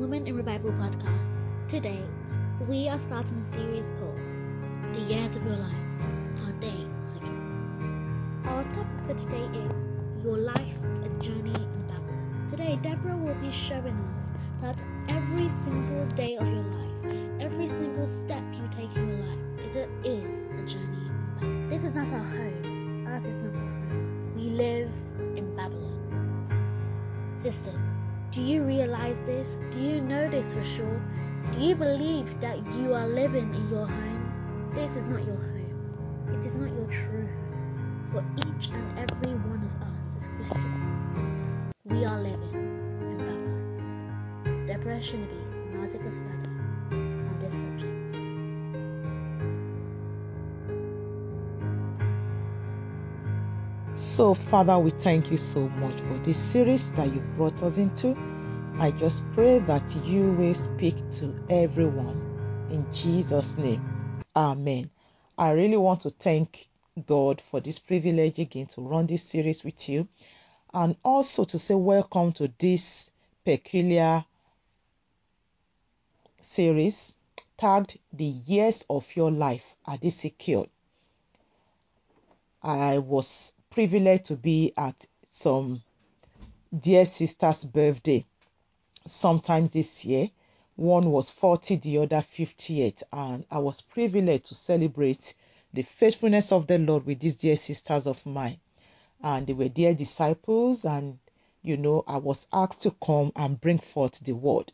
Women in Revival podcast. Today, we are starting a series called The Years of Your Life, Are They Secured. Our topic for today is Your Life, a Journey in Babylon. Today, Deborah will be showing us that every single day of your life, every single step you take in your life, is a, is a journey in Babylon. This is not our home. Earth is not our home. We live in Babylon. Sisters, do you realize this? Do you know this for sure? Do you believe that you are living in your home? This is not your home. It is not your true home. For each and every one of us as Christians, we are living in Babylon. Deborah Shinabi, Nazik Asfada, on this subject. So, Father, we thank you so much for this series that you've brought us into. I just pray that you will speak to everyone in Jesus' name. Amen. I really want to thank God for this privilege again to run this series with you and also to say welcome to this peculiar series tagged The Years of Your Life Are They Secured? I was privileged to be at some dear sister's birthday sometime this year. One was 40, the other 58, and I was privileged to celebrate the faithfulness of the Lord with these dear sisters of mine. And they were dear disciples, and you know, I was asked to come and bring forth the word.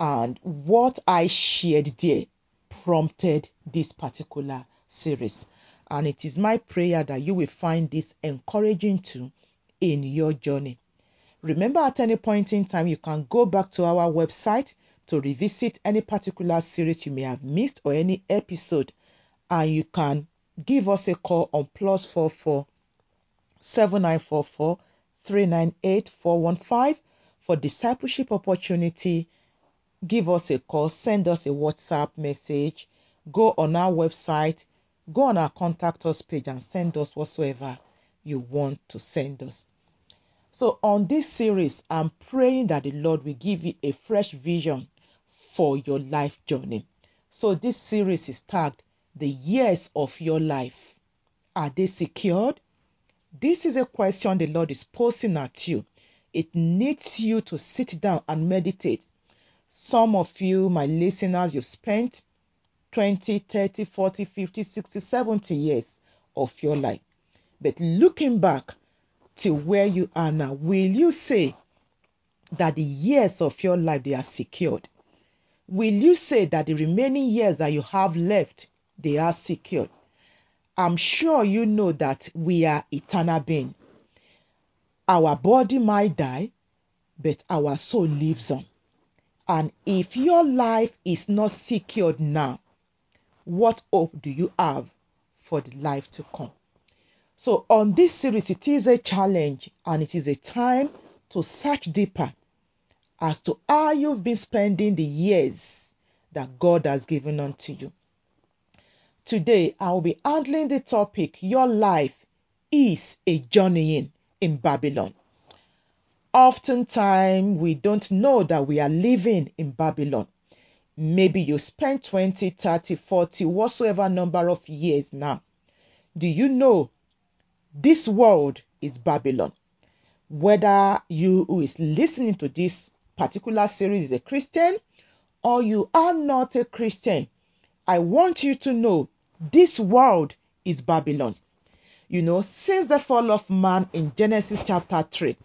And what I shared there prompted this particular series. And it is my prayer that you will find this encouraging too in your journey. Remember, at any point in time, you can go back to our website to revisit any particular series you may have missed or any episode, and you can give us a call on plus four four seven nine four four three nine eight four one five for discipleship opportunity. Give us a call, send us a WhatsApp message, go on our website, go on our contact us page, and send us whatsoever you want to send us. So, on this series, I'm praying that the Lord will give you a fresh vision for your life journey. So, this series is tagged The Years of Your Life. Are they secured? This is a question the Lord is posing at you. It needs you to sit down and meditate. Some of you, my listeners, you spent 20, 30, 40, 50, 60, 70 years of your life. But looking back, to where you are now, will you say that the years of your life they are secured? Will you say that the remaining years that you have left they are secured? I'm sure you know that we are eternal being. Our body might die, but our soul lives on. And if your life is not secured now, what hope do you have for the life to come? So, on this series, it is a challenge and it is a time to search deeper as to how you've been spending the years that God has given unto you. Today, I will be handling the topic Your life is a journeying in Babylon. Oftentimes, we don't know that we are living in Babylon. Maybe you spent 20, 30, 40, whatsoever number of years now. Do you know this world is Babylon. Whether you who is listening to this particular series is a Christian or you are not a Christian, I want you to know this world is Babylon. You know, since the fall of man in Genesis chapter 3,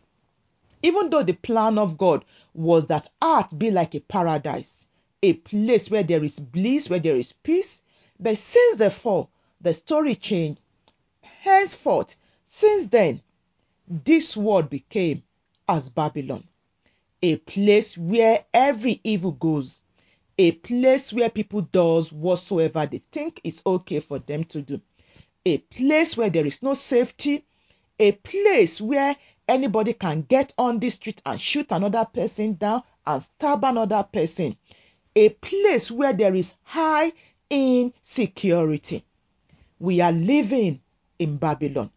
even though the plan of God was that earth be like a paradise, a place where there is bliss, where there is peace, but since the fall, the story changed. Henceforth, since then, this world became as Babylon, a place where every evil goes, a place where people does whatsoever they think is okay for them to do, a place where there is no safety, a place where anybody can get on the street and shoot another person down and stab another person, a place where there is high insecurity. We are living in Babylon.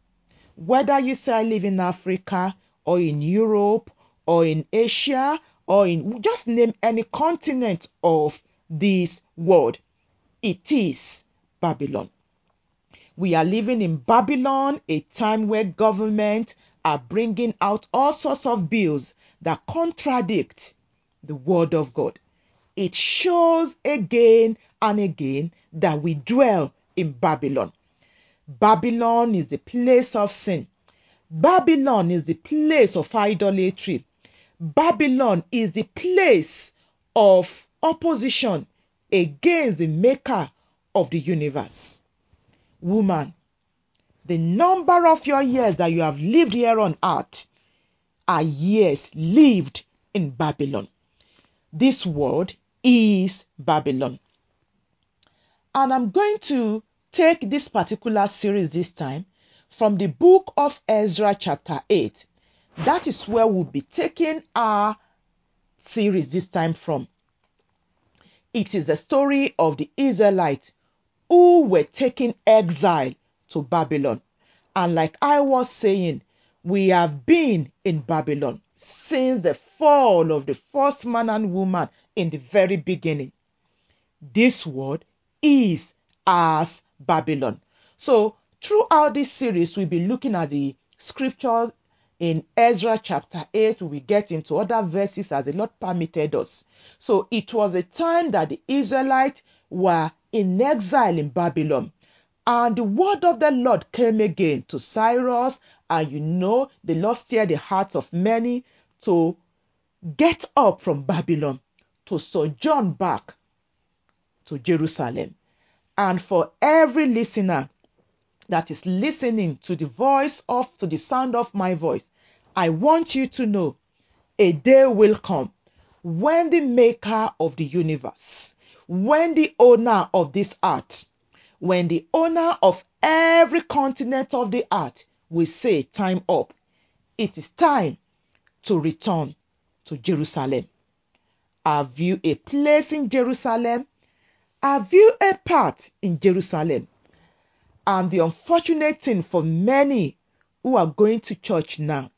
Whether you say I live in Africa or in Europe or in Asia or in just name any continent of this world. It is Babylon. We are living in Babylon, a time where government are bringing out all sorts of bills that contradict the word of God. It shows again and again that we dwell in Babylon. Babylon is the place of sin. Babylon is the place of idolatry. Babylon is the place of opposition against the maker of the universe. Woman, the number of your years that you have lived here on earth are years lived in Babylon. This world is Babylon. And I'm going to take this particular series this time from the book of Ezra, chapter 8. That is where we'll be taking our series this time from. It is the story of the Israelites who were taken exile to Babylon. And like I was saying, we have been in Babylon since the fall of the first man and woman in the very beginning. This word is as Babylon. So, throughout this series, we'll be looking at the scriptures in Ezra chapter 8. We get into other verses as the Lord permitted us. So, it was a time that the Israelites were in exile in Babylon. And the word of the Lord came again to Cyrus, and you know, the Lord stirred the hearts of many to get up from Babylon to sojourn back to Jerusalem. And for every listener that is listening to the voice of, to the sound of my voice, I want you to know a day will come when the maker of the universe, when the owner of this earth, when the owner of every continent of the earth will say, Time up. It is time to return to Jerusalem. Have you a place in Jerusalem? Have you a part in Jerusalem? And the unfortunate thing for many who are going to church now,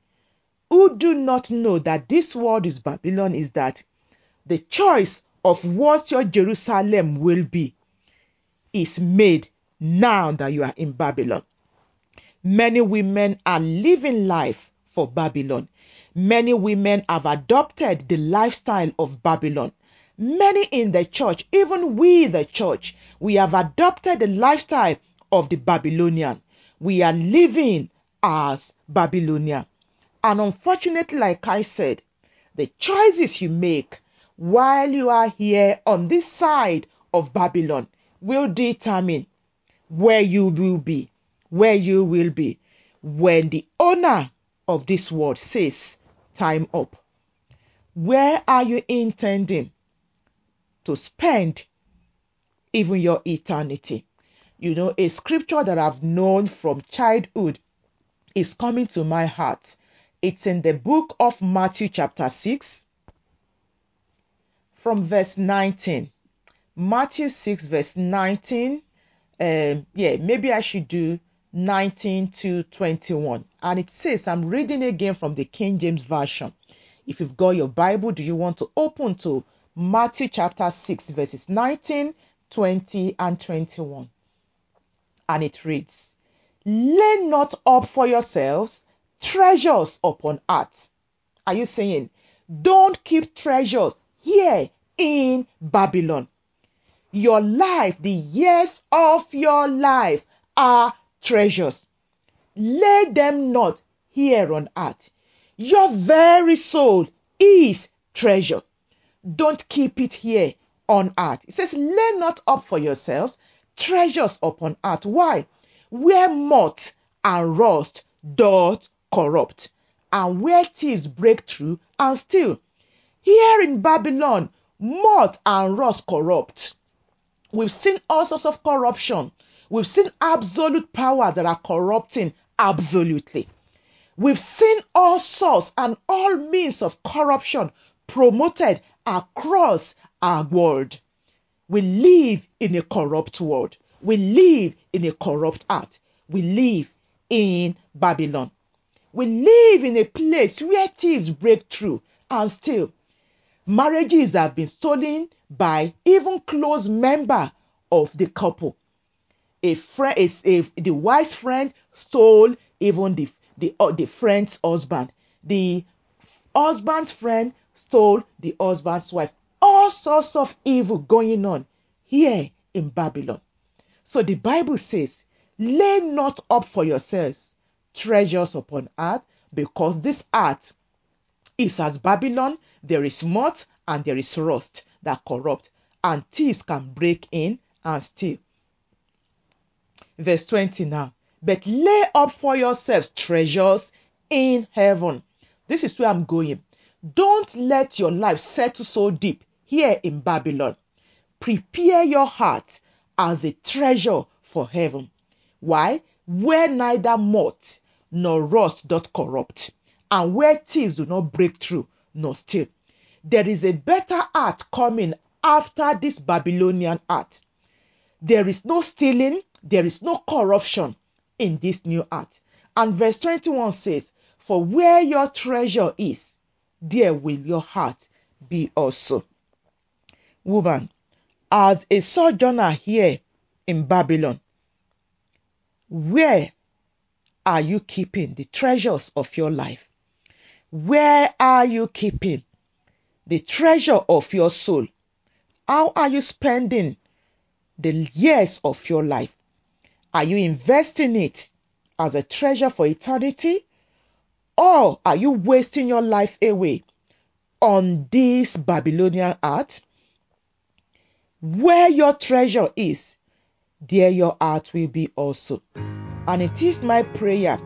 who do not know that this world is Babylon, is that the choice of what your Jerusalem will be is made now that you are in Babylon. Many women are living life for Babylon. Many women have adopted the lifestyle of Babylon. Many in the church, even we, the church, we have adopted the lifestyle of the Babylonian. We are living as Babylonian. And unfortunately, like I said, the choices you make while you are here on this side of Babylon will determine where you will be, where you will be when the owner of this world says, Time up. Where are you intending to spend even your eternity? You know, a scripture that I've known from childhood is coming to my heart. It's in the book of Matthew, chapter 6, from verse 19. Matthew 6, verse 19. Um, yeah, maybe I should do 19 to 21. And it says, I'm reading again from the King James Version. If you've got your Bible, do you want to open to Matthew chapter 6, verses 19, 20, and 21? And it reads, Lay not up for yourselves treasures upon earth. Are you saying, don't keep treasures here in Babylon? Your life, the years of your life are treasures. Lay them not here on earth. Your very soul is treasure. Don't keep it here on earth. It says, lay not up for yourselves treasures upon earth. Why? Where moth and rust doth corrupt, and where thieves break through and steal. Here in Babylon, moth and rust corrupt. We've seen all sorts of corruption. We've seen absolute powers that are corrupting absolutely. We've seen all sorts and all means of corruption promoted across our world. We live in a corrupt world. We live in a corrupt earth. We live in Babylon. We live in a place where thieves break through and steal. Marriages have been stolen by even close member of the couple. A friend, is a, the wife's friend stole even the the uh, the friend's husband. The husband's friend stole the husband's wife. All sorts of evil going on here in Babylon. So the Bible says, Lay not up for yourselves treasures upon earth, because this earth is as Babylon, there is moth and there is rust that corrupt, and thieves can break in and steal. Verse 20 now. But lay up for yourselves treasures in heaven. This is where I'm going. Don't let your life settle so deep here in Babylon. Prepare your heart as a treasure for heaven. Why? Where neither moth nor rust doth corrupt, and where thieves do not break through nor steal. There is a better art coming after this Babylonian art. There is no stealing, there is no corruption in this new art. And verse 21 says, For where your treasure is, there will your heart be also. Woman, as a sojourner here in Babylon, where are you keeping the treasures of your life? Where are you keeping the treasure of your soul? How are you spending the years of your life? Are you investing it as a treasure for eternity? Or are you wasting your life away on this Babylonian art? Where your treasure is, there your heart will be also. And it is my prayer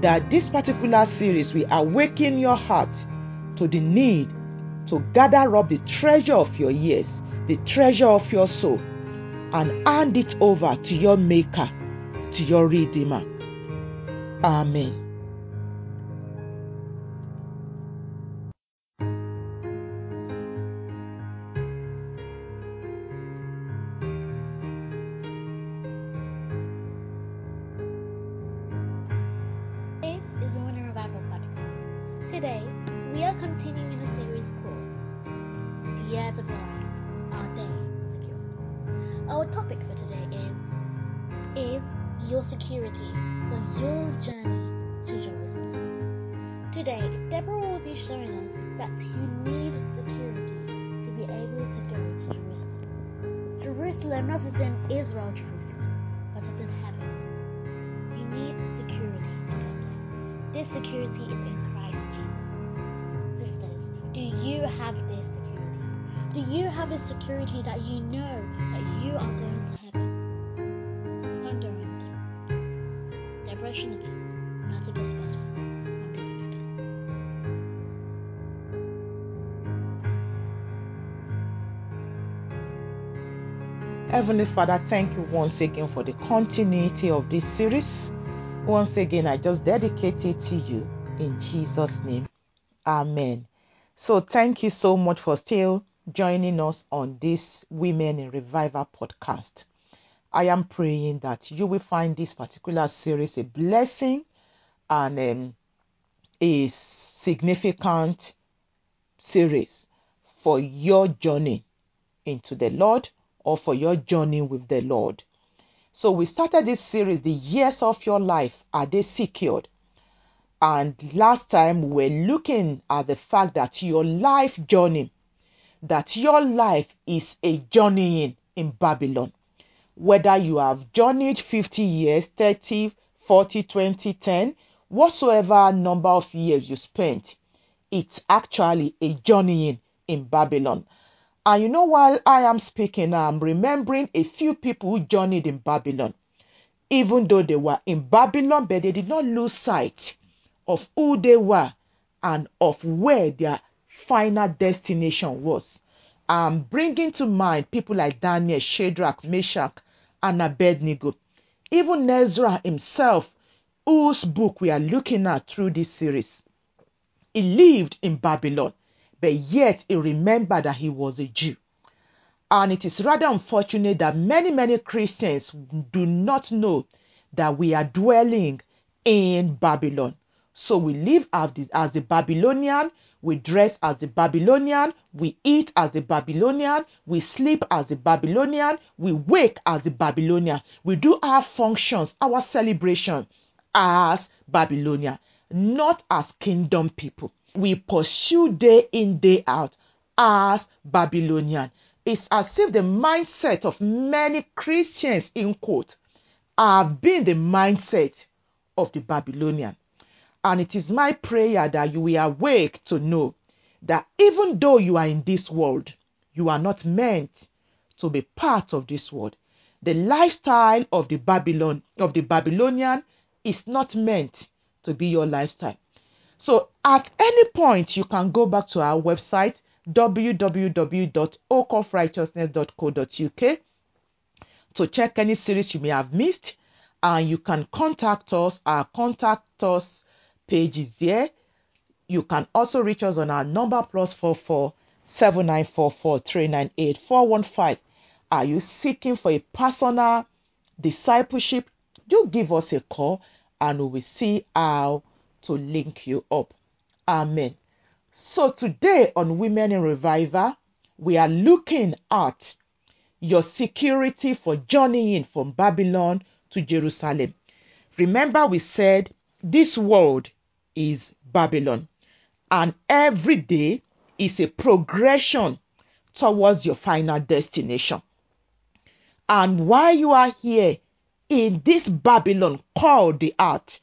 that this particular series will awaken your heart to the need to gather up the treasure of your years, the treasure of your soul, and hand it over to your Maker, to your Redeemer. Amen. Your journey to Jerusalem? Today, Deborah will be showing us that you need security to be able to go to Jerusalem. Jerusalem, not as in Israel, Jerusalem, but as in heaven. You need security to get there. This security is in Christ Jesus. Sisters, do you have this security? Do you have a security that you know that you are going to Heavenly Father, thank you once again for the continuity of this series. Once again, I just dedicate it to you in Jesus' name. Amen. So, thank you so much for still joining us on this Women in Revival podcast. I am praying that you will find this particular series a blessing and um, a significant series for your journey into the Lord or for your journey with the Lord. So we started this series, The Years of Your Life, Are They Secured? And last time we're looking at the fact that your life journey, that your life is a journeying in Babylon. Whether you have journeyed 50 years, 30, 40, 20, 10, whatsoever number of years you spent, it's actually a journeying in Babylon. And you know, while I am speaking, I'm remembering a few people who journeyed in Babylon. Even though they were in Babylon, but they did not lose sight of who they were and of where their final destination was. I'm bringing to mind people like Daniel, Shadrach, Meshach, and Abednego. Even Ezra himself, whose book we are looking at through this series. He lived in Babylon but yet he remembered that he was a Jew. And it is rather unfortunate that many, many Christians do not know that we are dwelling in Babylon. So we live as the, Babylonian, we dress as the Babylonian, we eat as the Babylonian, we sleep as the Babylonian, we wake as the Babylonian. We do our functions, our celebration as Babylonian, not as kingdom people. We pursue day in, day out as Babylonian. It's as if the mindset of many Christians, in quote, have been the mindset of the Babylonian. And it is my prayer that you will awake to know that even though you are in this world, you are not meant to be part of this world. The lifestyle of the Babylon of the Babylonian is not meant to be your lifestyle. So at any point you can go back to our website www.oakofrighteousness.co.uk to check any series you may have missed and you can contact us our contact us page is there you can also reach us on our number plus four four seven nine four four three nine eight four one five. Are you seeking for a personal discipleship? Do give us a call and we will see how to link you up. Amen. So today on Women in Revival, we are looking at your security for journeying from Babylon to Jerusalem. Remember, we said this world is Babylon, and every day is a progression towards your final destination. And while you are here in this Babylon called the earth,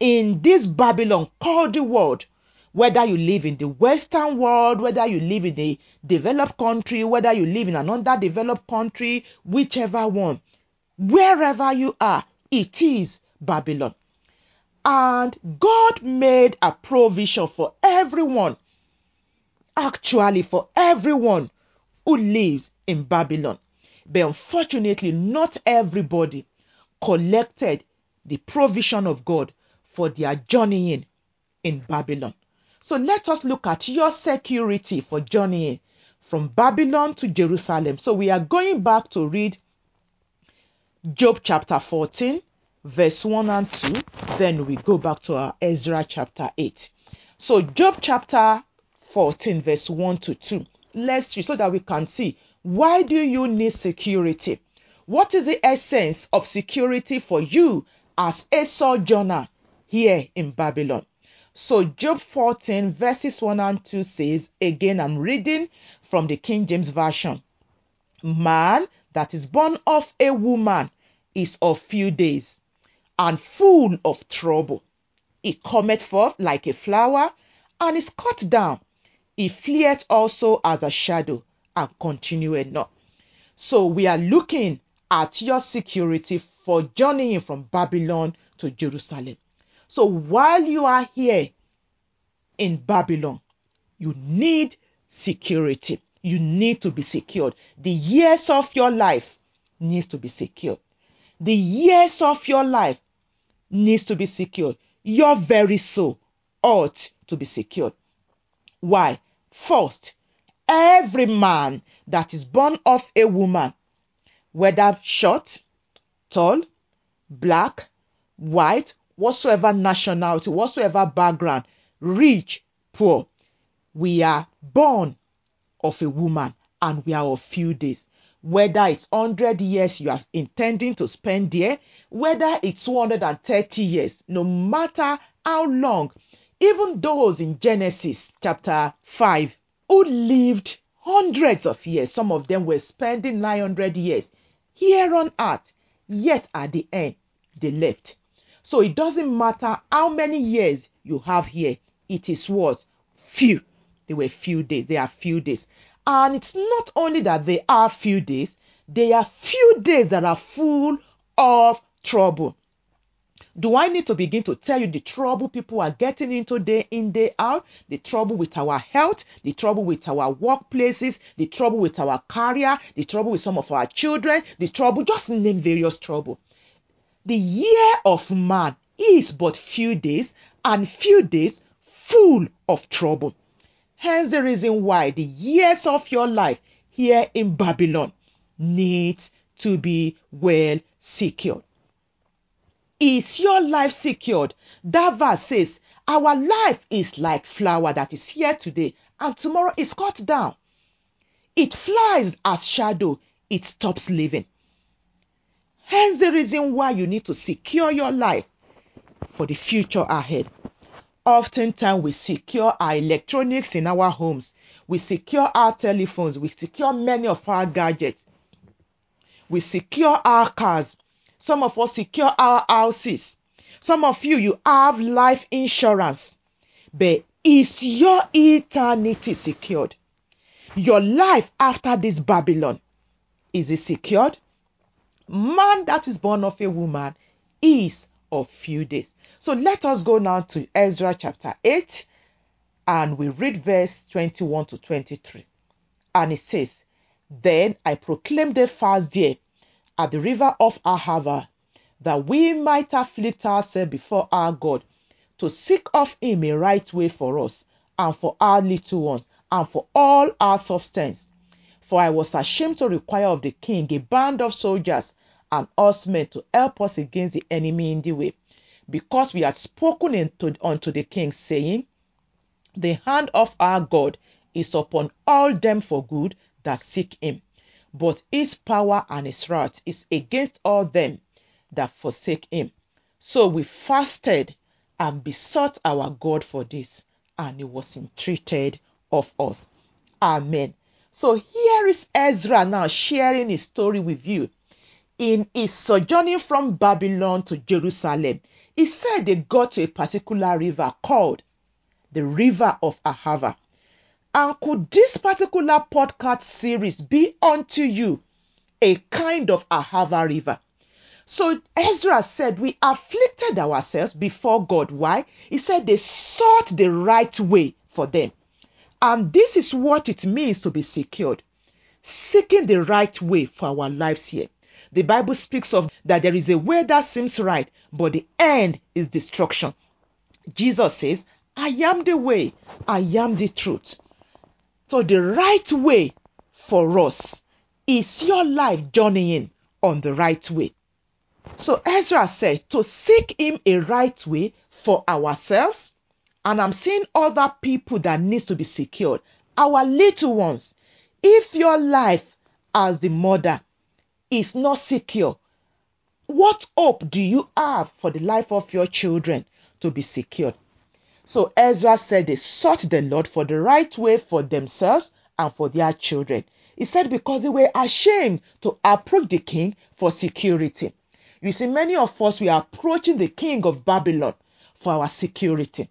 in this Babylon called the world, whether you live in the Western world, whether you live in a developed country, whether you live in an underdeveloped country, whichever one, wherever you are, it is Babylon. And God made a provision for everyone, actually, for everyone who lives in Babylon. But unfortunately, not everybody collected the provision of God for their journeying in Babylon. So let us look at your security for journeying from Babylon to Jerusalem. So we are going back to read Job chapter 14, verse 1 and 2. Then we go back to our Ezra chapter 8. So Job chapter 14, verse 1 to 2. Let's read so that we can see why do you need security? What is the essence of security for you as a sojourner here in Babylon? So, Job 14, verses 1 and 2 says, again, I'm reading from the King James Version Man that is born of a woman is of few days and full of trouble. He cometh forth like a flower and is cut down. He fleeth also as a shadow and continueth not. So, we are looking at your security for journeying from Babylon to Jerusalem. So while you are here in Babylon, you need security. You need to be secured. The years of your life needs to be secured. The years of your life needs to be secured. Your very soul ought to be secured. Why? First, every man that is born of a woman, whether short, tall, black, white, whatsoever nationality, whatsoever background, rich, poor, we are born of a woman and we are of few days. Whether it's 100 years you are intending to spend there, whether it's 230 years, no matter how long, even those in Genesis chapter 5 who lived hundreds of years, some of them were spending 900 years here on earth, yet at the end they left. So it doesn't matter how many years you have here, it is what? Few. They were few days. They are few days. And it's not only that they are few days, they are few days that are full of trouble. Do I need to begin to tell you the trouble people are getting into day in, day out? The trouble with our health, the trouble with our workplaces, the trouble with our career, the trouble with some of our children, the trouble, just name various trouble. The year of man is but few days, and few days full of trouble. Hence the reason why the years of your life here in Babylon needs to be well secured. Is your life secured? That verse says, Our life is like flower that is here today and tomorrow is cut down. It flies as shadow, it stops living. Hence the reason why you need to secure your life for the future ahead. Oftentimes we secure our electronics in our homes, we secure our telephones, we secure many of our gadgets, we secure our cars. Some of us secure our houses. Some of you, you have life insurance. But is your eternity secured? Your life after this Babylon, is it secured? Man that is born of a woman is of few days. So let us go now to Ezra chapter 8 and we read verse 21 to 23. And it says, Then I proclaimed a fast day at the river of Ahava, that we might afflict ourselves before our God, to seek of him a right way for us, and for our little ones, and for all our substance. For I was ashamed to require of the king a band of soldiers and us men to help us against the enemy in the way, because we had spoken into, unto the king, saying, The hand of our God is upon all them for good that seek him, but his power and his wrath is against all them that forsake him. So we fasted and besought our God for this, and he was entreated of us. Amen. So here is Ezra now sharing his story with you in his sojourning from Babylon to Jerusalem, he said they got to a particular river called the River of Ahava. And could this particular podcast series be unto you a kind of Ahava river? So Ezra said, We afflicted ourselves before God. Why? He said they sought the right way for them. And this is what it means to be secured seeking the right way for our lives here. The Bible speaks of that there is a way that seems right, but the end is destruction. Jesus says, I am the way, I am the truth. So the right way for us is your life journeying on the right way. So Ezra said to seek him a right way for ourselves, and I'm seeing other people that needs to be secured. Our little ones. If your life as the mother is not secure, what hope do you have for the life of your children to be secured? So Ezra said they sought the Lord for the right way for themselves and for their children. He said because they were ashamed to approach the king for security. You see, many of us we are approaching the king of Babylon for our security.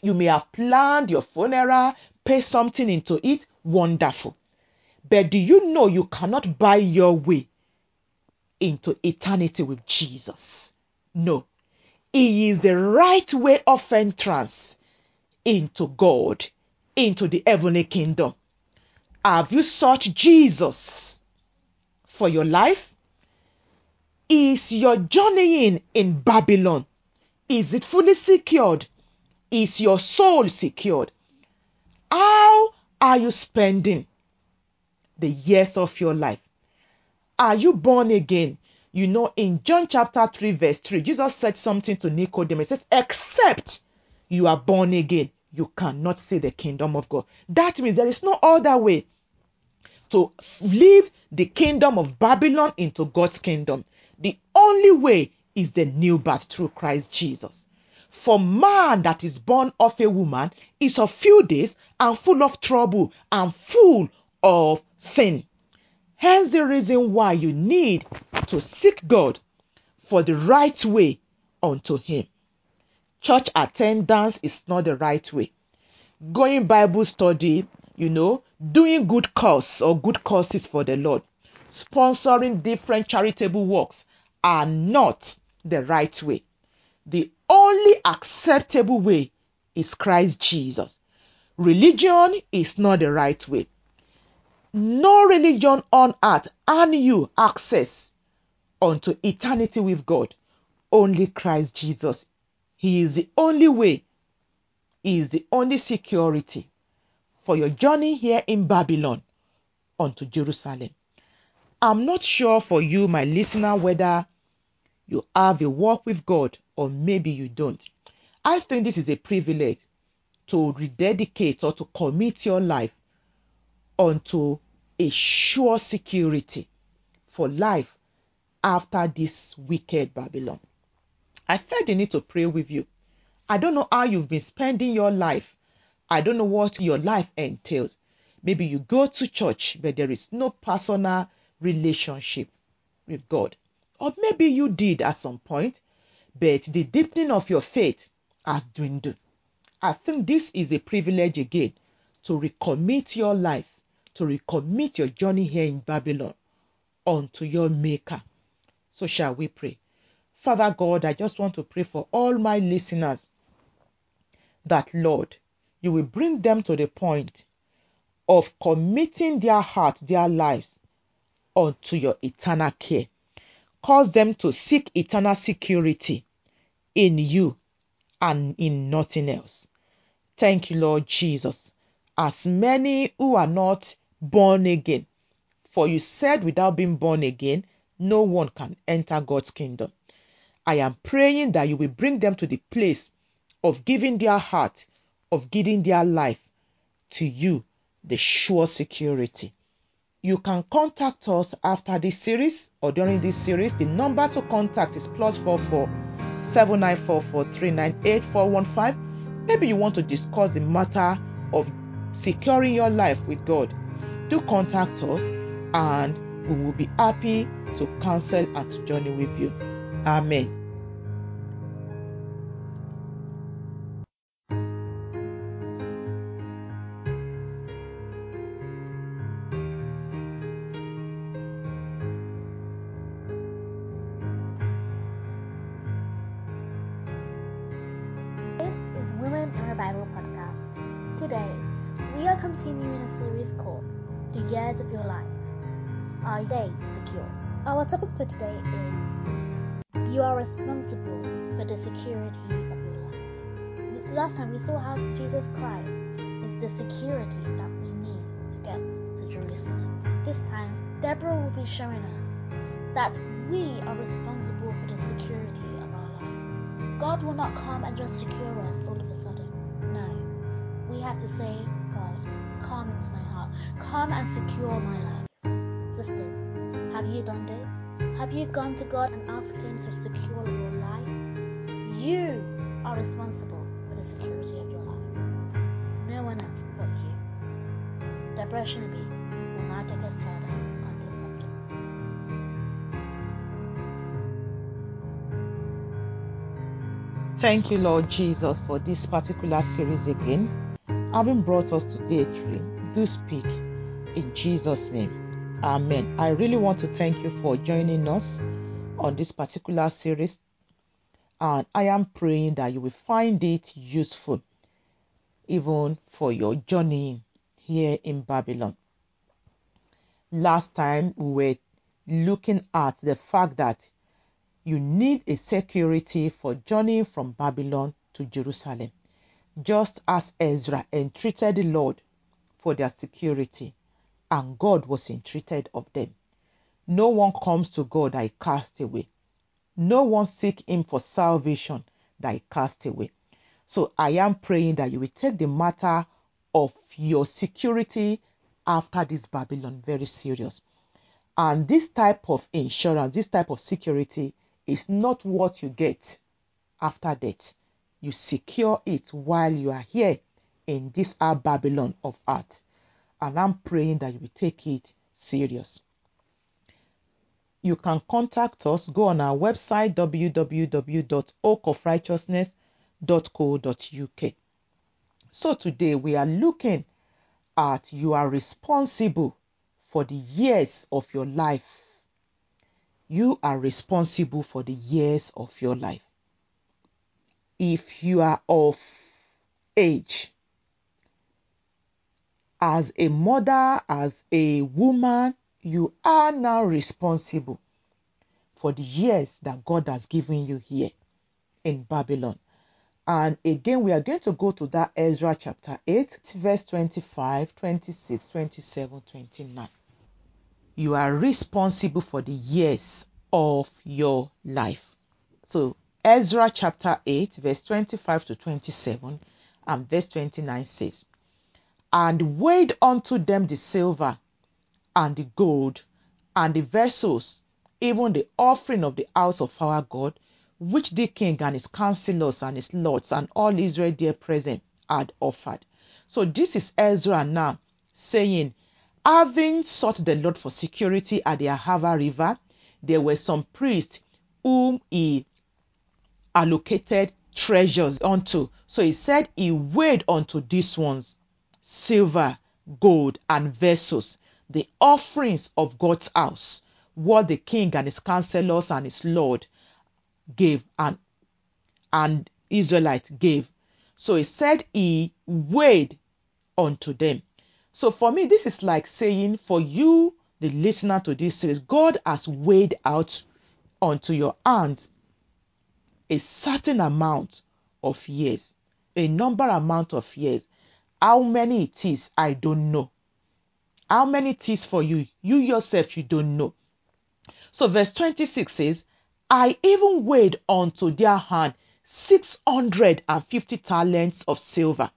You may have planned your funeral, pay something into it, wonderful. But do you know you cannot buy your way into eternity with Jesus. No, He is the right way of entrance into God, into the heavenly kingdom. Have you sought Jesus for your life? Is your journeying in Babylon? Is it fully secured? Is your soul secured? How are you spending the years of your life? Are you born again? You know, in John chapter 3, verse 3, Jesus said something to Nicodemus. He says, Except you are born again, you cannot see the kingdom of God. That means there is no other way to leave the kingdom of Babylon into God's kingdom. The only way is the new birth through Christ Jesus. For man that is born of a woman is of few days and full of trouble and full of sin. Hence the reason why you need to seek God for the right way unto Him. Church attendance is not the right way. Going Bible study, you know, doing good cause or good causes for the Lord, sponsoring different charitable works are not the right way. The only acceptable way is Christ Jesus. Religion is not the right way no religion on earth and you access unto eternity with God. Only Christ Jesus. He is the only way. He is the only security for your journey here in Babylon unto Jerusalem. I'm not sure for you, my listener, whether you have a walk with God or maybe you don't. I think this is a privilege to rededicate or to commit your life unto a sure security for life after this wicked Babylon. I felt the need to pray with you. I don't know how you've been spending your life. I don't know what your life entails. Maybe you go to church, but there is no personal relationship with God. Or maybe you did at some point, but the deepening of your faith has dwindled. I think this is a privilege again to recommit your life, to recommit your journey here in Babylon unto your Maker. So, shall we pray? Father God, I just want to pray for all my listeners that, Lord, you will bring them to the point of committing their heart, their lives unto your eternal care. Cause them to seek eternal security in you and in nothing else. Thank you, Lord Jesus. As many who are not born again, for you said without being born again, no one can enter God's kingdom. I am praying that you will bring them to the place of giving their heart, of giving their life to you, the sure security. You can contact us after this series or during this series. The number to contact is plus 44 7944 Maybe you want to discuss the matter of securing your life with God. Do contact us and we will be happy to counsel and to journey with you. Amen. Last time we saw how Jesus Christ is the security that we need to get to Jerusalem. This time, Deborah will be showing us that we are responsible for the security of our life. God will not come and just secure us all of a sudden. No. We have to say, God, come into my heart. Come and secure my life. Sisters, have you done this? Have you gone to God and asked Him to secure your life? You are responsible for the security of your life. No one else but you. Deborah Shinabi will now take us further on this subject. Thank you, Lord Jesus, for this particular series again. Having brought us to day three, do speak in Jesus' name. Amen. I really want to thank you for joining us on this particular series, and I am praying that you will find it useful even for your journey here in Babylon. Last time we were looking at the fact that you need a security for journeying from Babylon to Jerusalem, just as Ezra entreated the Lord for their security, and God was entreated of them. No one comes to God he cast away. No one seek him for salvation that he cast away. So I am praying that you will take the matter of your security after this Babylon very serious. And this type of insurance, this type of security is not what you get after death. You secure it while you are here in this our Babylon of art. And I'm praying that you will take it serious. You can contact us, go on our website www.oakofrighteousness.co.uk. So today we are looking at you are responsible for the years of your life you are responsible for the years of your life. If you are of age, as a mother, as a woman, you are now responsible for the years that God has given you here in Babylon. And again, we are going to go to that Ezra chapter 8, verse 25, 26, 27, 29 you are responsible for the years of your life. So Ezra chapter 8, verse 25 to 27, and verse 29 says, And weighed unto them the silver and the gold and the vessels, even the offering of the house of our God, which the king and his counselors and his lords and all Israel there present had offered. So this is Ezra now saying, having sought the Lord for security at the Ahava River, there were some priests whom he allocated treasures unto. So he said he weighed unto these ones silver, gold, and vessels, the offerings of God's house, what the king and his counselors and his lord gave and and Israelite gave. So he said he weighed unto them. So for me, this is like saying for you, the listener to this series, God has weighed out unto your hands a certain amount of years, a number amount of years. How many it is, I don't know. How many is for you, you yourself, you don't know. So verse 26 says, I even weighed unto their hand 650 talents of silver,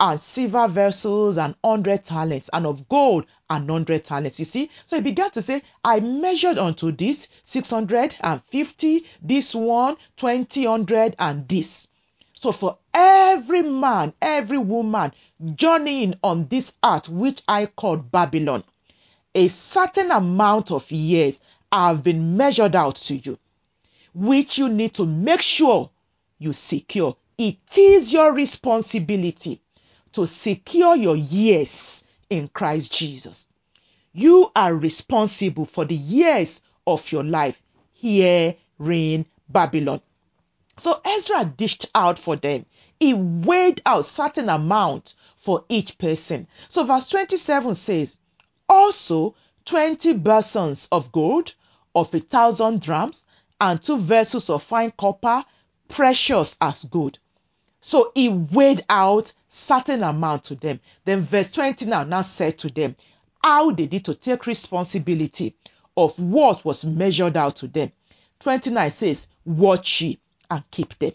and silver vessels and 100 talents, and of gold and 100 talents. You see? So he began to say, I measured unto this 650, this one, 20, 100, and this. So for every man, every woman journeying on this earth, which I call Babylon, a certain amount of years have been measured out to you which you need to make sure you secure. It is your responsibility to secure your years in Christ Jesus. You are responsible for the years of your life here in Babylon. So Ezra dished out for them. He weighed out certain amount for each person. So verse 27 says, also 20 basins of gold of a thousand drams and two vessels of fine copper, precious as gold. So he weighed out certain amount to them. Then verse 20 now, now said to them, how they did to take responsibility of what was measured out to them. 29 says, watch ye and keep them.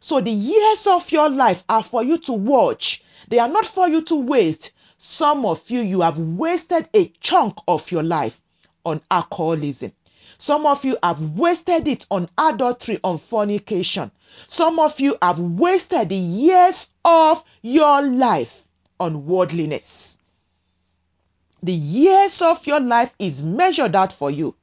So the years of your life are for you to watch. They are not for you to waste. Some of you, you have wasted a chunk of your life on alcoholism. Some of you have wasted it on adultery, on fornication. Some of you have wasted the years of your life on worldliness. The years of your life is measured out for you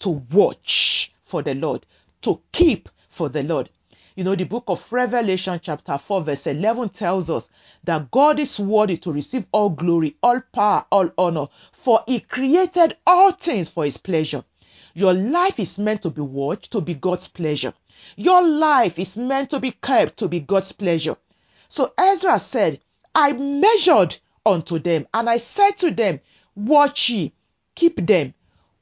to watch for the Lord, to keep for the Lord. You know, the book of Revelation, chapter 4, verse 11 tells us that God is worthy to receive all glory, all power, all honor, for He created all things for His pleasure. Your life is meant to be watched to be God's pleasure. Your life is meant to be kept to be God's pleasure. So Ezra said, I measured unto them, and I said to them, Watch ye, keep them,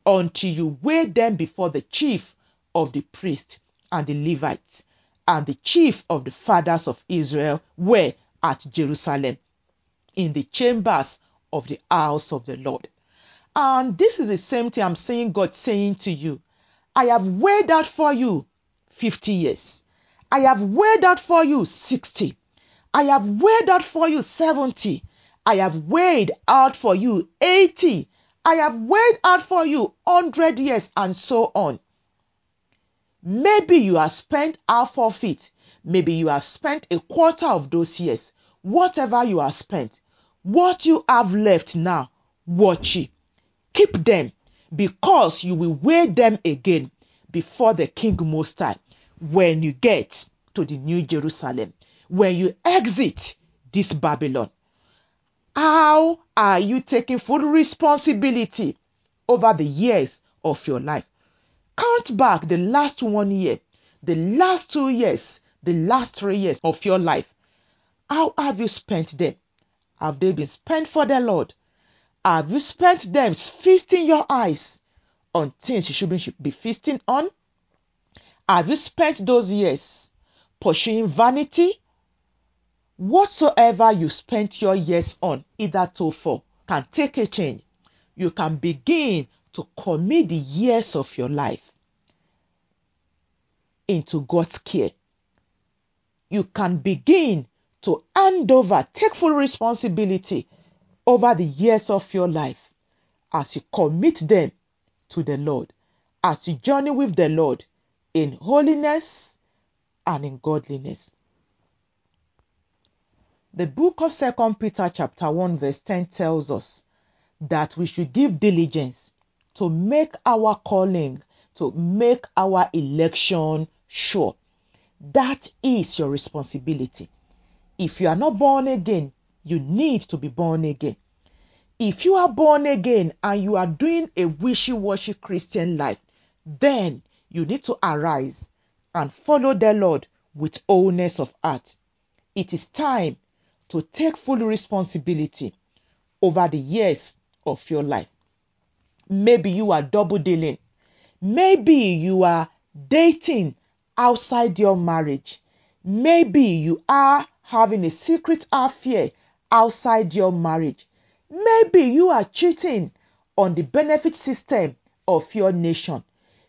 until you weigh them before the chief of the priests and the Levites, and the chief of the fathers of Israel were at Jerusalem, in the chambers of the house of the Lord. And this is the same thing I'm saying God saying to you. I have weighed out for you 50 years. I have weighed out for you 60. I have weighed out for you 70. I have weighed out for you 80. I have weighed out for you 100 years and so on. Maybe you have spent half of it. Maybe you have spent a quarter of those years. Whatever you have spent, what you have left now, watch it. Keep them because you will weigh them again before the King Most High when you get to the New Jerusalem, when you exit this Babylon. How are you taking full responsibility over the years of your life? Count back the last one year, the last two years, the last three years of your life. How have you spent them? Have they been spent for the Lord? Have you spent them feasting your eyes on things you shouldn't be feasting on? Have you spent those years pursuing vanity? Whatsoever you spent your years on, either to for, can take a change. You can begin to commit the years of your life into God's care. You can begin to hand over, take full responsibility over the years of your life as you commit them to the Lord, as you journey with the Lord in holiness and in godliness. The book of Second Peter chapter 1 verse 10 tells us that we should give diligence to make our calling, to make our election sure. That is your responsibility. If you are not born again, you need to be born again. If you are born again and you are doing a wishy washy Christian life, then you need to arise and follow the Lord with wholeness of heart. It is time to take full responsibility over the years of your life. Maybe you are double dealing. Maybe you are dating outside your marriage. Maybe you are having a secret affair outside your marriage. Maybe you are cheating on the benefit system of your nation.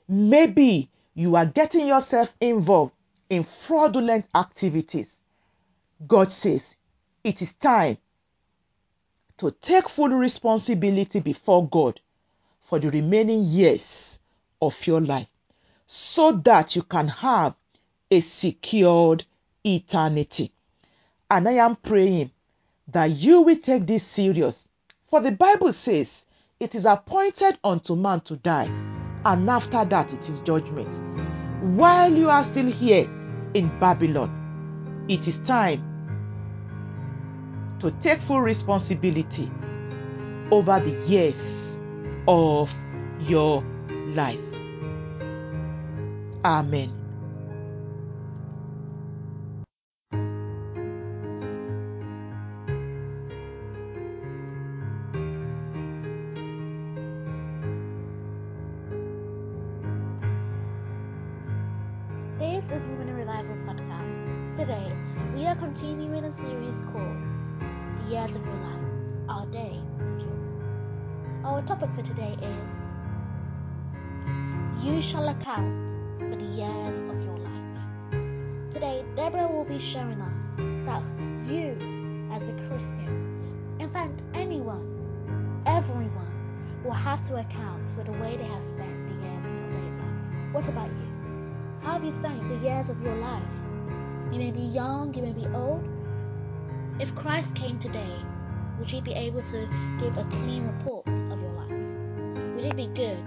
Maybe you are getting yourself involved in fraudulent activities. God says it is time to take full responsibility before God for the remaining years of your life so that you can have a secured eternity. And I am praying that you will take this serious. For the Bible says, it is appointed unto man to die, and after that it is judgment. While you are still here in Babylon, it is time to take full responsibility over the years of your life. Amen. Christ came today, would you be able to give a clean report of your life? Would it be good?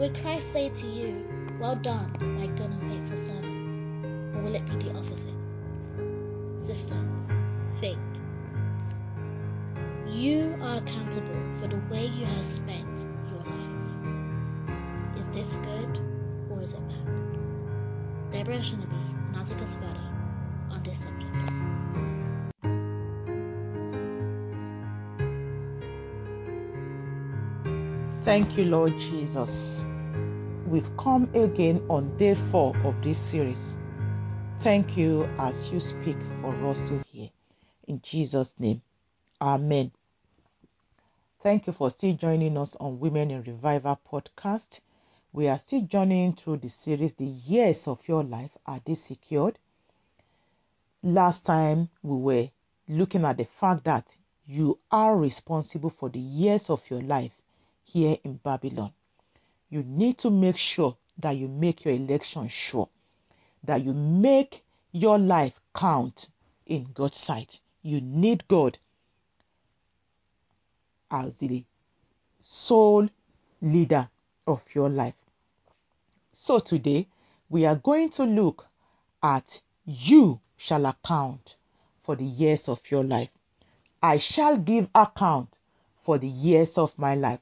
Would Christ say to you, Well done, my good and faithful servant? Or will it be the opposite? Sisters, think. You are accountable for the way you have spent your life. Is this good or is it bad? Deborah take us further on this subject. Thank you, Lord Jesus. We've come again on day four of this series. Thank you as you speak for us to hear. In Jesus' name, Amen. Thank you for still joining us on Women in Revival podcast. We are still journeying through the series, The Years of Your Life Are They Secured? Last time we were looking at the fact that you are responsible for the years of your life here in Babylon. You need to make sure that you make your election sure, that you make your life count in God's sight. You need God as the sole leader of your life. So today we are going to look at you shall account for the years of your life. I shall give account for the years of my life.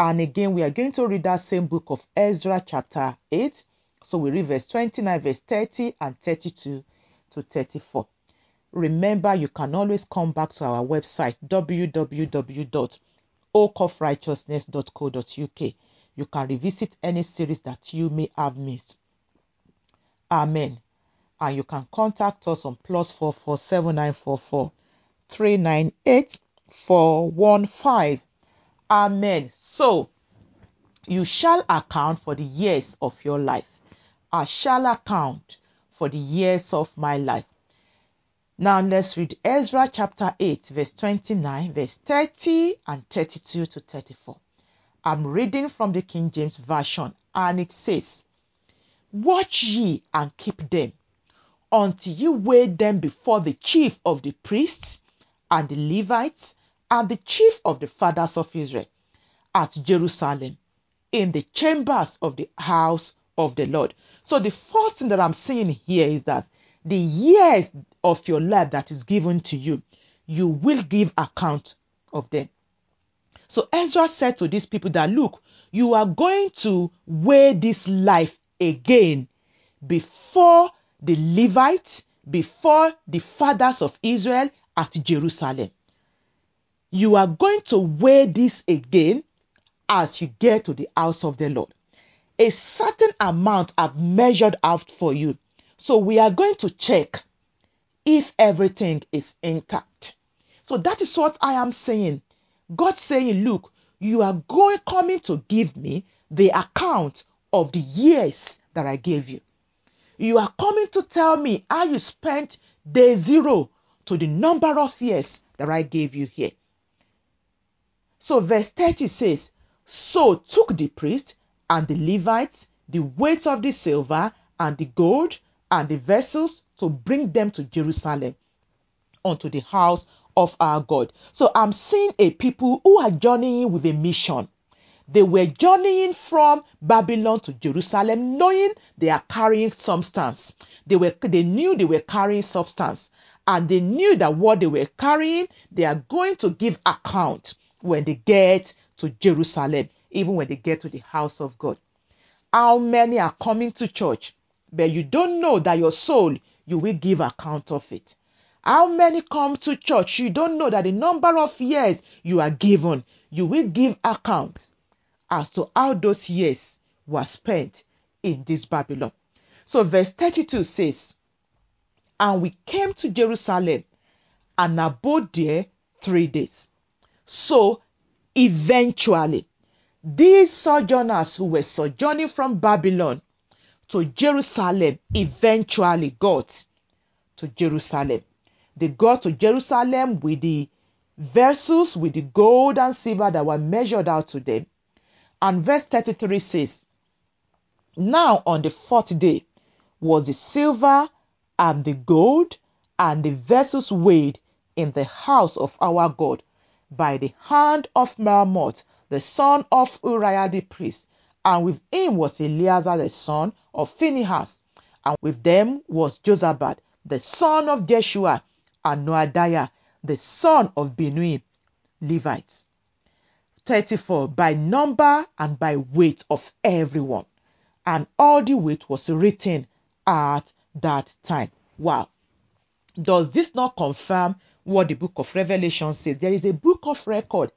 And again, we are going to read that same book of Ezra, chapter 8. So we read verse 29, verse 30, and 32 to 34. Remember, you can always come back to our website www.oakofrighteousness.co.uk. You can revisit any series that you may have missed. Amen. And you can contact us on plus four four seven nine four four three nine eight four one five. Amen. So you shall account for the years of your life. I shall account for the years of my life. Now let's read Ezra chapter 8, verse 29, verse 30 and 32 to 34. I'm reading from the King James Version, and it says, Watch ye and keep them until you weigh them before the chief of the priests and the Levites and the chief of the fathers of Israel at Jerusalem in the chambers of the house of the Lord. So the first thing that I'm seeing here is that the years of your life that is given to you, you will give account of them. So Ezra said to these people that look, you are going to weigh this life again before the Levites, before the fathers of Israel at Jerusalem. You are going to weigh this again as you get to the house of the Lord. A certain amount I've measured out for you. So we are going to check if everything is intact. So that is what I am saying. God saying, look, you are going coming to give me the account of the years that I gave you. You are coming to tell me how you spent day zero to the number of years that I gave you here. So verse 30 says, So took the priest and the Levites the weight of the silver and the gold and the vessels to bring them to Jerusalem unto the house of our God. So I'm seeing a people who are journeying with a mission. They were journeying from Babylon to Jerusalem, knowing they are carrying substance. They were they knew they were carrying substance, and they knew that what they were carrying, they are going to give account when they get to Jerusalem, even when they get to the house of God. How many are coming to church, but you don't know that your soul you will give account of it? How many come to church? You don't know that the number of years you are given, you will give account as to how those years were spent in this Babylon. So, verse 32 says, And we came to Jerusalem and abode there three days. So, eventually, these sojourners who were sojourning from Babylon to Jerusalem eventually got to Jerusalem. They got to Jerusalem with the vessels, with the gold and silver that were measured out to them and verse 33 says, Now on the fourth day was the silver and the gold and the vessels weighed in the house of our God by the hand of Meremoth, the son of Uriah the priest, and with him was Eleazar the son of Phinehas, and with them was Jozabad the son of Jeshua, and Noadiah the son of Binnui, Levites. 34 by number and by weight of everyone. And all the weight was written at that time. Wow. Does this not confirm what the book of Revelation says? There is a book of record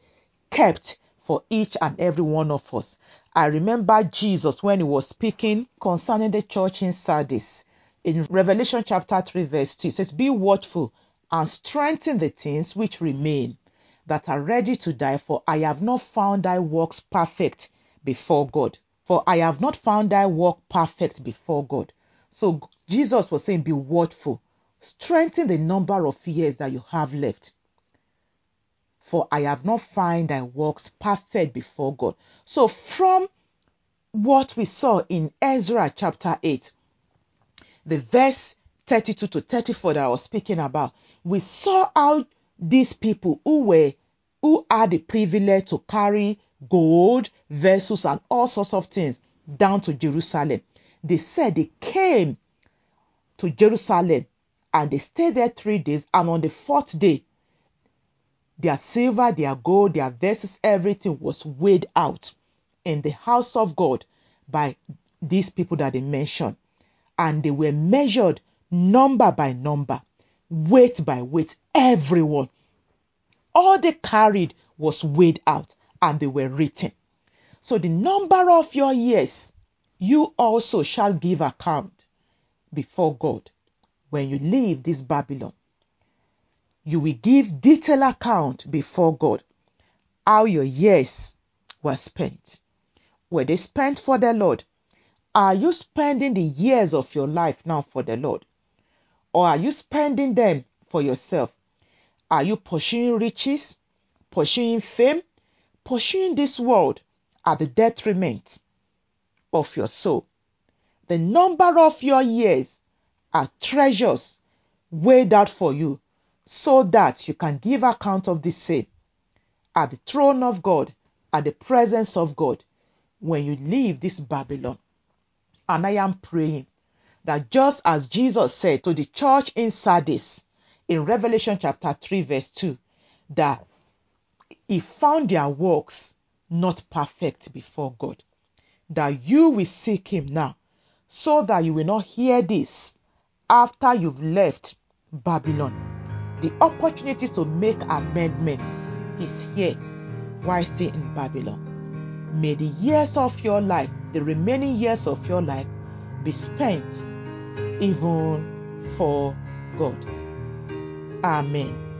kept for each and every one of us. I remember Jesus when he was speaking concerning the church in Sardis. In Revelation chapter 3, verse 2, it says, Be watchful and strengthen the things which remain that are ready to die, for I have not found thy works perfect before God. For I have not found thy work perfect before God. So Jesus was saying, Be watchful, strengthen the number of years that you have left. For I have not found thy works perfect before God. So from what we saw in Ezra chapter 8, the verse 32 to 34 that I was speaking about, we saw how these people who were who had the privilege to carry gold, vessels, and all sorts of things down to Jerusalem. They said they came to Jerusalem and they stayed there three days, and on the fourth day, their silver, their gold, their vessels, everything was weighed out in the house of God by these people that they mentioned. And they were measured number by number, weight by weight, everyone. All they carried was weighed out and they were written. So the number of your years you also shall give account before God when you leave this Babylon. You will give detailed account before God how your years were spent. Were they spent for the Lord? Are you spending the years of your life now for the Lord? Or are you spending them for yourself? Are you pursuing riches, pursuing fame, pursuing this world at the detriment of your soul? The number of your years are treasures weighed out for you so that you can give account of the same at the throne of God, at the presence of God, when you leave this Babylon. And I am praying that just as Jesus said to the church in Sardis in Revelation chapter 3, verse 2, that he found their works not perfect before God, that you will seek him now, so that you will not hear this after you've left Babylon. The opportunity to make amendment is here while still in Babylon. May the years of your life, the remaining years of your life, be spent even for God. Amen.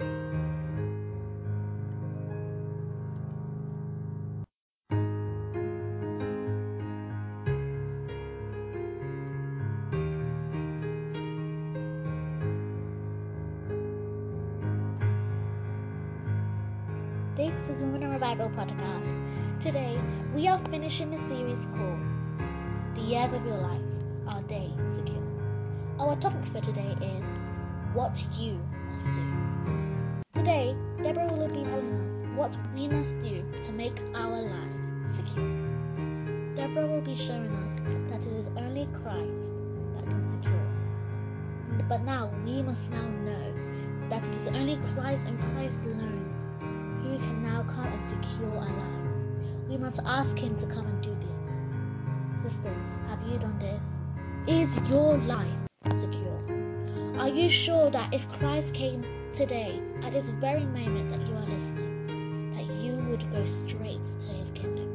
This very moment that you are listening, that you would go straight to His kingdom?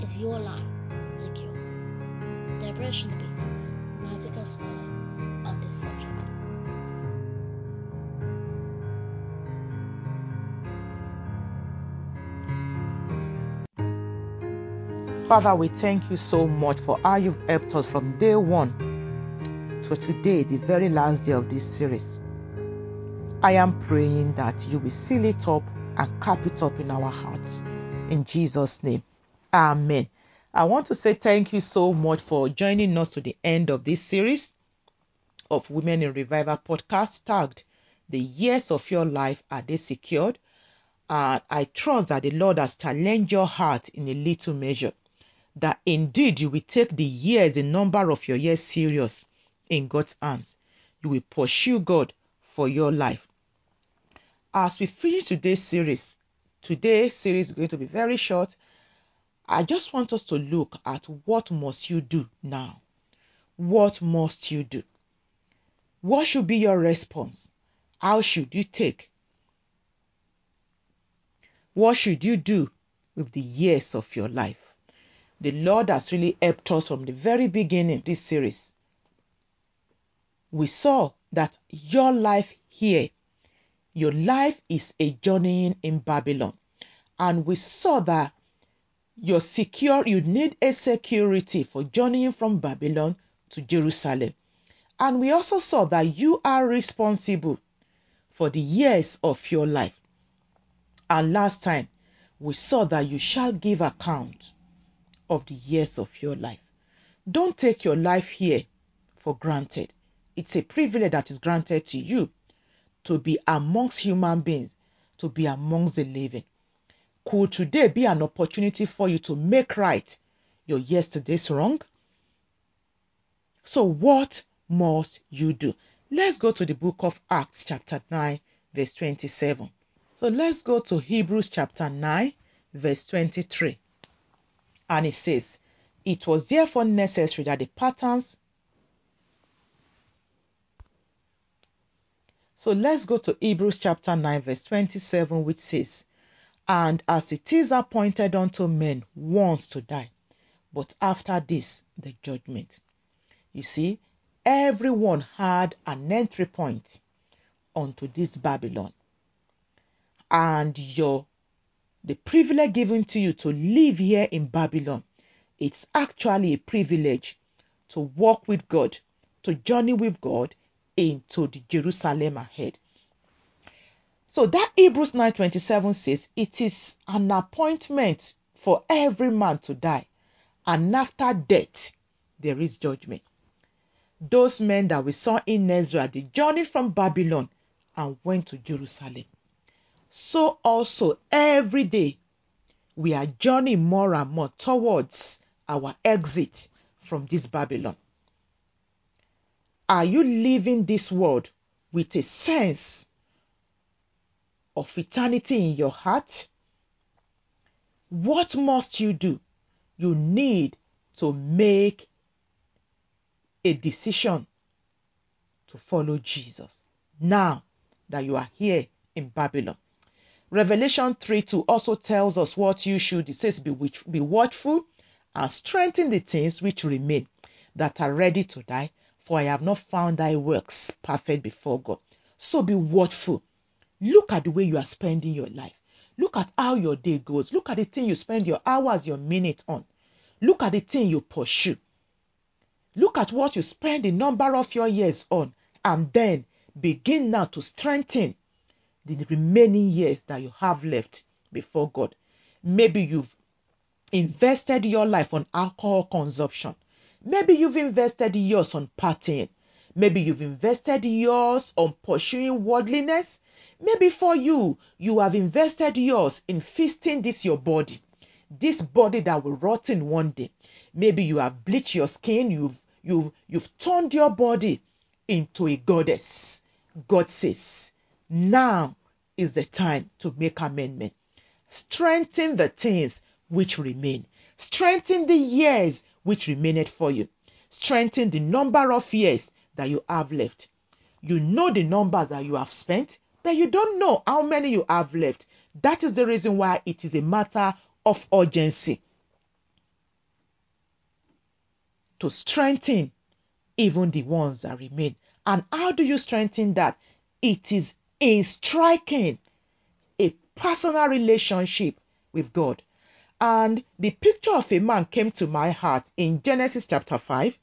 Is your life secure? Deborah take us further on this subject. Father, we thank you so much for how you've helped us from day one to today, the very last day of this series. I am praying that you will seal it up and cap it up in our hearts. In Jesus' name. Amen. I want to say thank you so much for joining us to the end of this series of Women in Revival podcast tagged The Years of Your Life Are They Secured? And I trust that the Lord has challenged your heart in a little measure that indeed you will take the years, the number of your years serious in God's hands. You will pursue God for your life. As we finish today's series, today's series is going to be very short. I just want us to look at what must you do now? What must you do? What should be your response? How should you take? What should you do with the years of your life? the Lord has really helped us from the very beginning of this series. We saw that your life here, your life is a journeying in Babylon. And we saw that you're secure, you need a security for journeying from Babylon to Jerusalem. And we also saw that you are responsible for the years of your life. And last time, we saw that you shall give account of the years of your life. Don't take your life here for granted. It's a privilege that is granted to you to be amongst human beings, to be amongst the living. Could today be an opportunity for you to make right your yesterday's wrong? So, what must you do? Let's go to the book of Acts, chapter 9, verse 27. So, let's go to Hebrews chapter 9, verse 23. And it says, It was therefore necessary that the patterns. So let's go to Hebrews chapter 9, verse 27, which says, And as it is appointed unto men once to die, but after this, the judgment. You see, everyone had an entry point onto this Babylon. And your the privilege given to you to live here in Babylon it's actually a privilege to walk with God, to journey with God into the Jerusalem ahead. So that Hebrews 9:27 says it is an appointment for every man to die and after death there is judgment. Those men that we saw in Ezra, they journeyed from Babylon and went to Jerusalem. So also every day we are journeying more and more towards our exit from this Babylon. Are you living this world with a sense of eternity in your heart? What must you do? You need to make a decision to follow Jesus now that you are here in Babylon. Revelation 3 2 also tells us what you should. It says, be, be watchful and strengthen the things which remain that are ready to die, for I have not found thy works perfect before God. So be watchful. Look at the way you are spending your life. Look at how your day goes. Look at the thing you spend your hours, your minute on. Look at the thing you pursue. Look at what you spend the number of your years on, and then begin now to strengthen the remaining years that you have left before God. Maybe you've invested your life on alcohol consumption. Maybe you've invested yours on partying. Maybe you've invested yours on pursuing worldliness. Maybe for you, you have invested yours in feasting this your body, this body that will rot in one day. Maybe you have bleached your skin, you've you've you've turned your body into a goddess. God says, now is the time to make amendment. Strengthen the things which remain. Strengthen the years which remained for you. Strengthen the number of years that you have left. You know the number that you have spent, but you don't know how many you have left. That is the reason why it is a matter of urgency to strengthen even the ones that remain. And how do you strengthen that? It is in striking a personal relationship with God. And the picture of a man came to my heart in Genesis chapter 5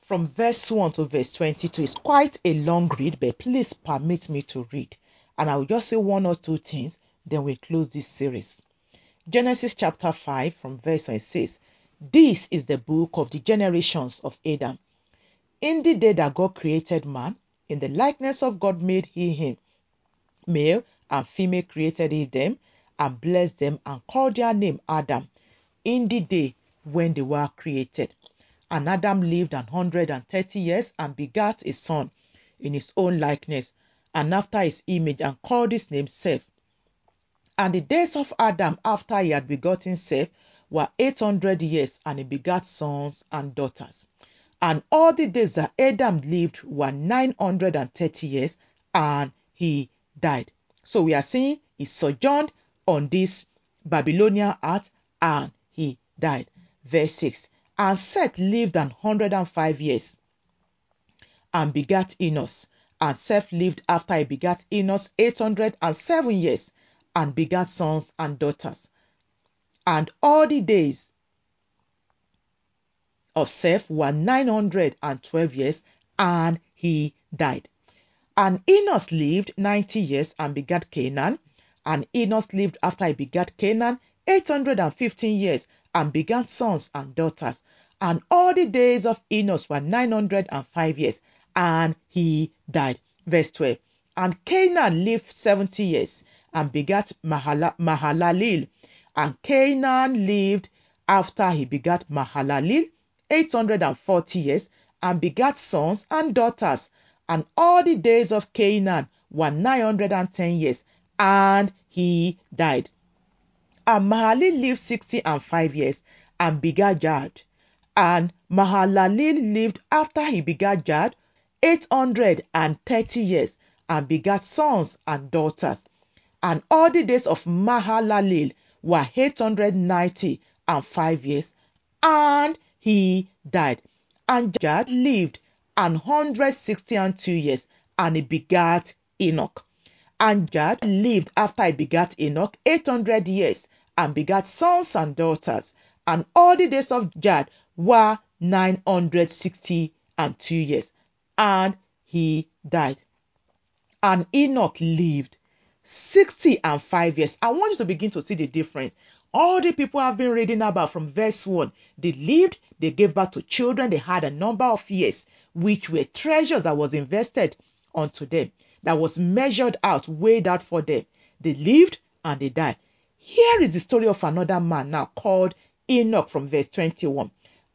from verse 1 to verse 22. It's quite a long read, but please permit me to read. And I'll just say one or two things, then we'll close this series. Genesis chapter 5 from verse 1 says, This is the book of the generations of Adam. In the day that God created man, in the likeness of God made he him. Male and female created he them, and blessed them, and called their name Adam, in the day when they were created. And Adam lived an hundred and thirty years, and begat a son in his own likeness, and after his image, and called his name Seth. And the days of Adam after he had begotten Seth were eight hundred years, and he begat sons and daughters. And all the days that Adam lived were 930 years and he died. So we are seeing he sojourned on this Babylonian earth and he died. Verse 6 And Seth lived an 105 years and begat Enos. And Seth lived after he begat Enos 807 years and begat sons and daughters. And all the days of Seth were 912 years and he died. And Enos lived 90 years and begat Cainan. And Enos lived after he begat Cainan 815 years and begat sons and daughters. And all the days of Enos were 905 years and he died. Verse 12. And Cainan lived 70 years and begat Mahala- Mahalalel. And Cainan lived after he begat Mahalalel 840 years and begat sons and daughters. And all the days of Cainan were 910 years, and he died. And Mahalalel lived 60 and 5 years and begat Jad. And Mahalalel lived after he begat Jad 830 years and begat sons and daughters. And all the days of Mahalalel were 890 and 5 years, and he died. And Jad lived an hundred sixty and two years, and he begat Enoch. And Jad lived after he begat Enoch eight hundred years, and begat sons and daughters. and all the days of Jad were 960 and two years, and he died. And Enoch lived 60 and 5 years. I want you to begin to see the difference. All the people I've been reading about from verse 1, they lived, they gave birth to children, they had a number of years, which were treasures that was invested unto them, that was measured out, weighed out for them. They lived and they died. Here is the story of another man now called Enoch from verse 21.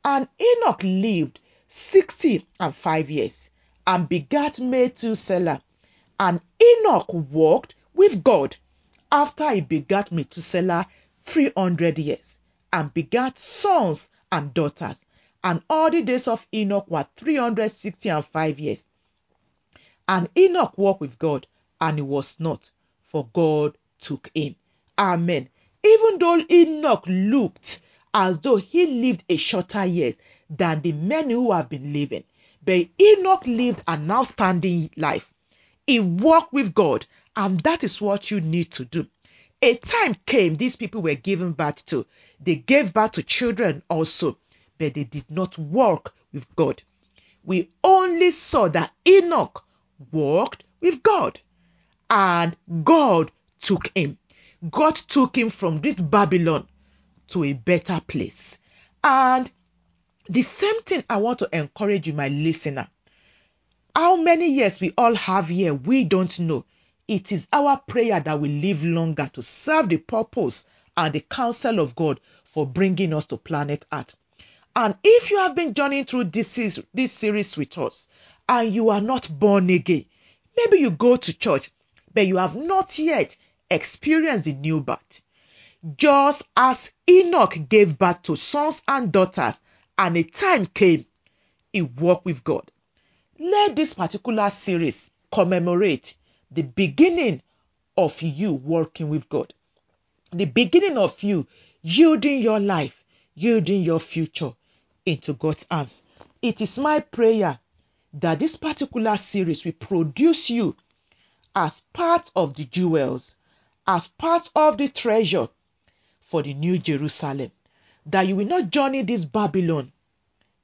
And Enoch lived 60 and 5 years and begat Methuselah. And Enoch walked with God after he begat Methuselah 300 years and begat sons and daughters. And all the days of Enoch were 360 and 5 years. And Enoch walked with God, and he was not, for God took him. Amen. Even though Enoch looked as though he lived a shorter years than the men who have been living, but Enoch lived an outstanding life. He walked with God, and that is what you need to do. A time came, these people were given birth to. They gave birth to children also, but they did not walk with God. We only saw that Enoch walked with God, and God took him. God took him from this Babylon to a better place. And the same thing I want to encourage you, my listener. How many years we all have here, we don't know. It is our prayer that we live longer to serve the purpose and the counsel of God for bringing us to planet Earth. And if you have been journeying through this, this series with us and you are not born again, maybe you go to church, but you have not yet experienced the new birth. Just as Enoch gave birth to sons and daughters, and a time came, he walked with God. Let this particular series commemorate the beginning of you working with God, the beginning of you yielding your life, yielding your future into God's hands. It is my prayer that this particular series will produce you as part of the jewels, as part of the treasure for the new Jerusalem. That you will not journey this Babylon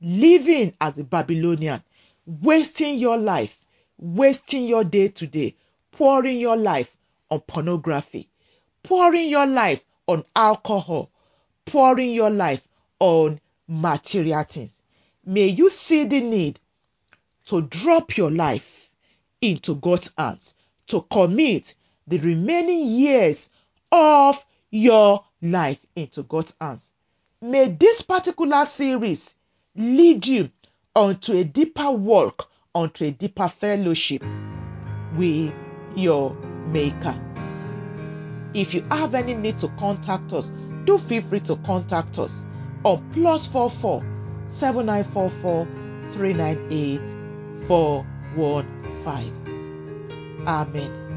living as a Babylonian, wasting your life, wasting your day to day, pouring your life on pornography, pouring your life on alcohol, pouring your life on material things. May you see the need to drop your life into God's hands, to commit the remaining years of your life into God's hands. May this particular series lead you onto a deeper walk, onto a deeper fellowship with your Maker. If you have any need to contact us, do feel free to contact us on plus 44 7944 398 415. Amen.